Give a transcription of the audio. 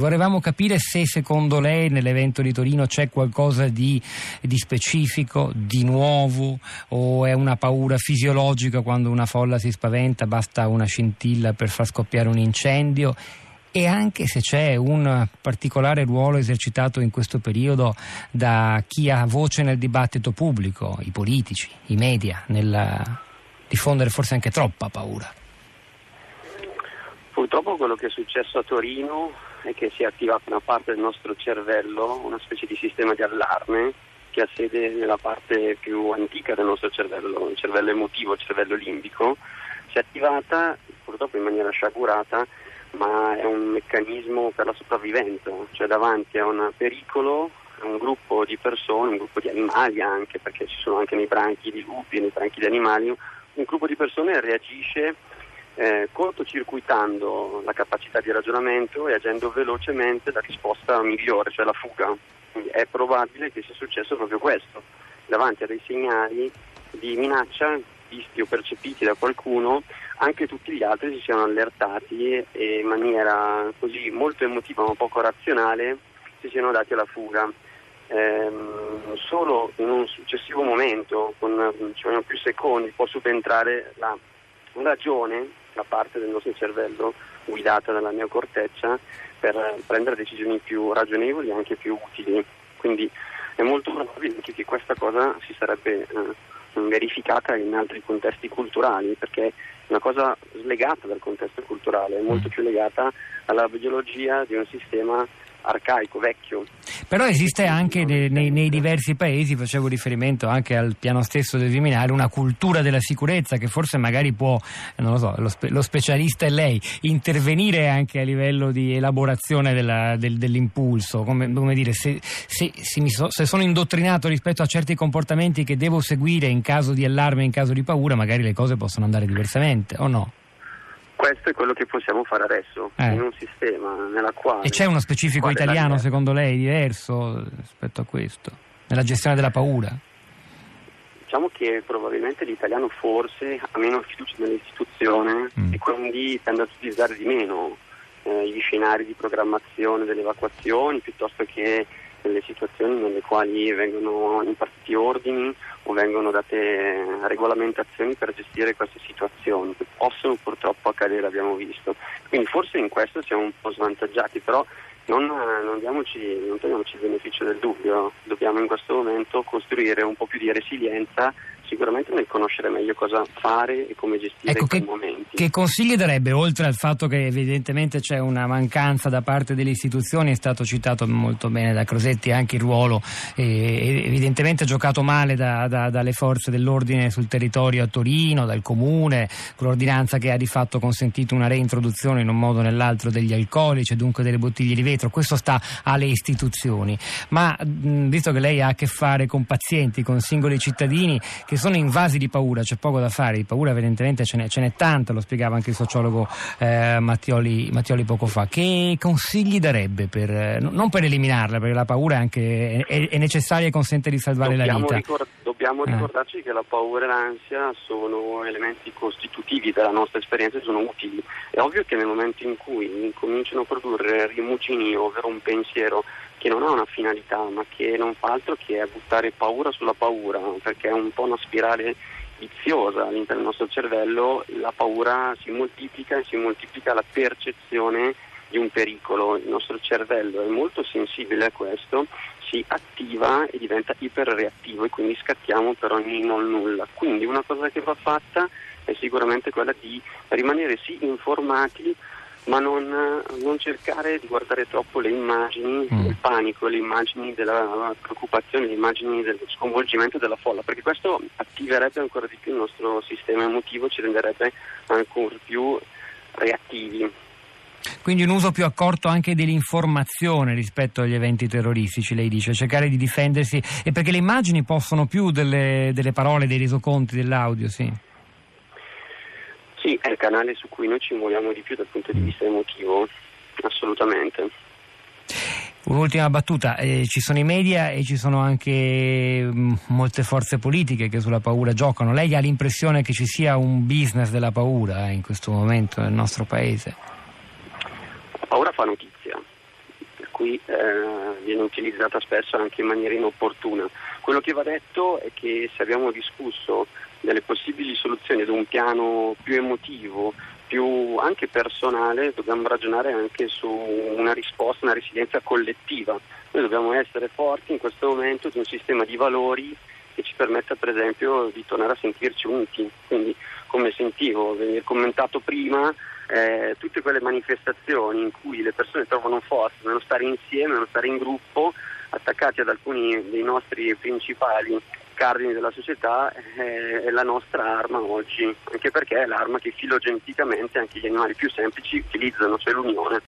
Volevamo capire se secondo lei nell'evento di Torino c'è qualcosa di, di, specifico, di nuovo o è una paura fisiologica quando una folla si spaventa, basta una scintilla per far scoppiare un incendio e anche se c'è un particolare ruolo esercitato in questo periodo da chi ha voce nel dibattito pubblico, i politici, i media, nel diffondere forse anche troppa paura. Purtroppo quello che è successo a Torino è che si è attivata una parte del nostro cervello, una specie di sistema di allarme che ha sede nella parte più antica del nostro cervello, il cervello emotivo, il cervello limbico, si è attivata purtroppo in maniera sciagurata, ma è un meccanismo per la sopravvivenza, cioè davanti a un pericolo un gruppo di persone, un gruppo di animali anche, perché ci sono anche nei branchi di lupi, nei branchi di animali, un gruppo di persone reagisce eh, cortocircuitando la capacità di ragionamento e agendo velocemente la risposta migliore, cioè la fuga. Quindi è probabile che sia successo proprio questo, davanti a dei segnali di minaccia visti o percepiti da qualcuno, anche tutti gli altri si siano allertati e in maniera così molto emotiva ma poco razionale si siano dati alla fuga. Ehm, solo in un successivo momento, con ci vogliono più secondi, può subentrare la ragione la parte del nostro cervello guidata dalla neocorteccia per prendere decisioni più ragionevoli e anche più utili. Quindi è molto probabile che questa cosa si sarebbe eh, verificata in altri contesti culturali, perché è una cosa slegata dal contesto culturale, è molto mm. più legata alla biologia di un sistema arcaico, vecchio. Però esiste anche nei, nei, nei, diversi paesi, facevo riferimento anche al piano stesso del Viminale, una cultura della sicurezza che forse magari può, non lo so, lo, spe, lo specialista è lei, intervenire anche a livello di elaborazione della, del, dell'impulso, come, come dire, se, se, se, so, se, sono indottrinato rispetto a certi comportamenti che devo seguire in caso di allarme, in caso di paura, magari le cose possono andare diversamente, o no? Questo è quello che possiamo fare adesso, eh. in un sistema nella quale... E c'è uno specifico italiano secondo lei diverso rispetto a questo, nella gestione della paura? Diciamo che probabilmente l'italiano forse ha meno fiducia nell'istituzione mm. e quindi tende ad utilizzare di meno eh, gli scenari di programmazione delle evacuazioni piuttosto che nelle situazioni nelle quali vengono impartiti ordini o vengono date regolamentazioni per gestire queste situazioni che possono purtroppo accadere, abbiamo visto. Quindi forse in questo siamo un po' svantaggiati, però non, non, diamoci, non togliamoci il beneficio del dubbio, dobbiamo in questo momento costruire un po' più di resilienza sicuramente nel conoscere meglio cosa fare e come gestire ecco, quei che, momenti. Che consigli darebbe, oltre al fatto che evidentemente c'è una mancanza da parte delle istituzioni, è stato citato molto bene da Crosetti anche il ruolo eh, evidentemente giocato male da, da, dalle forze dell'ordine sul territorio a Torino, dal comune, con l'ordinanza che ha di fatto consentito una reintroduzione in un modo o nell'altro degli alcolici e dunque delle bottiglie di vetro, questo sta alle istituzioni. Ma mh, visto che lei ha a che fare con pazienti, con singoli cittadini che sono invasi di paura, c'è poco da fare, di paura evidentemente ce n'è, ce n'è tanta, lo spiegava anche il sociologo eh, Mattioli, Mattioli, poco fa. Che consigli darebbe per, eh, non per eliminarla, perché la paura è, anche, è, è necessaria e consente di salvare dobbiamo la vita? Ricord- dobbiamo eh. ricordarci che la paura e l'ansia sono elementi costitutivi della nostra esperienza e sono utili. È ovvio che nel momento in cui incominciano a produrre rimucini, ovvero un pensiero che non ha una finalità, ma che non fa altro che buttare paura sulla paura, perché è un po' una spirale viziosa all'interno del nostro cervello, la paura si moltiplica e si moltiplica la percezione di un pericolo. Il nostro cervello è molto sensibile a questo, si attiva e diventa iperreattivo e quindi scattiamo per ogni non nulla. Quindi una cosa che va fatta è sicuramente quella di rimanere sì informati ma non, non, cercare di guardare troppo le immagini mm. del panico, le immagini della preoccupazione, le immagini dello sconvolgimento della folla, perché questo attiverebbe ancora di più il nostro sistema emotivo, ci renderebbe ancora più reattivi. Quindi un uso più accorto anche dell'informazione rispetto agli eventi terroristici, lei dice, cercare di difendersi, e perché le immagini possono più delle, delle parole, dei resoconti, dell'audio, sì. Sì, è il canale su cui noi ci muoviamo di più dal punto di vista emotivo, assolutamente. Un'ultima battuta, eh, ci sono i media e ci sono anche mh, mm, molte forze politiche che sulla paura giocano. Lei ha l'impressione che ci sia un business della paura eh, in questo momento nel nostro paese? Paura fa notizia cui eh, viene utilizzata spesso anche in maniera inopportuna. Quello che va detto è che se abbiamo discusso delle possibili soluzioni ad un piano più emotivo, più anche personale, dobbiamo ragionare anche su una risposta, una resilienza collettiva. Noi dobbiamo essere forti in questo momento di un sistema di valori che ci permetta per esempio di tornare a sentirci uniti. Quindi come sentivo, venire commentato prima, eh, tutte quelle manifestazioni in cui le persone trovano forza nello stare insieme, nello stare in gruppo, attaccati ad alcuni dei nostri principali cardini della società eh, è la nostra arma oggi, anche perché è l'arma che filogeneticamente anche gli animali più semplici utilizzano, cioè l'unione.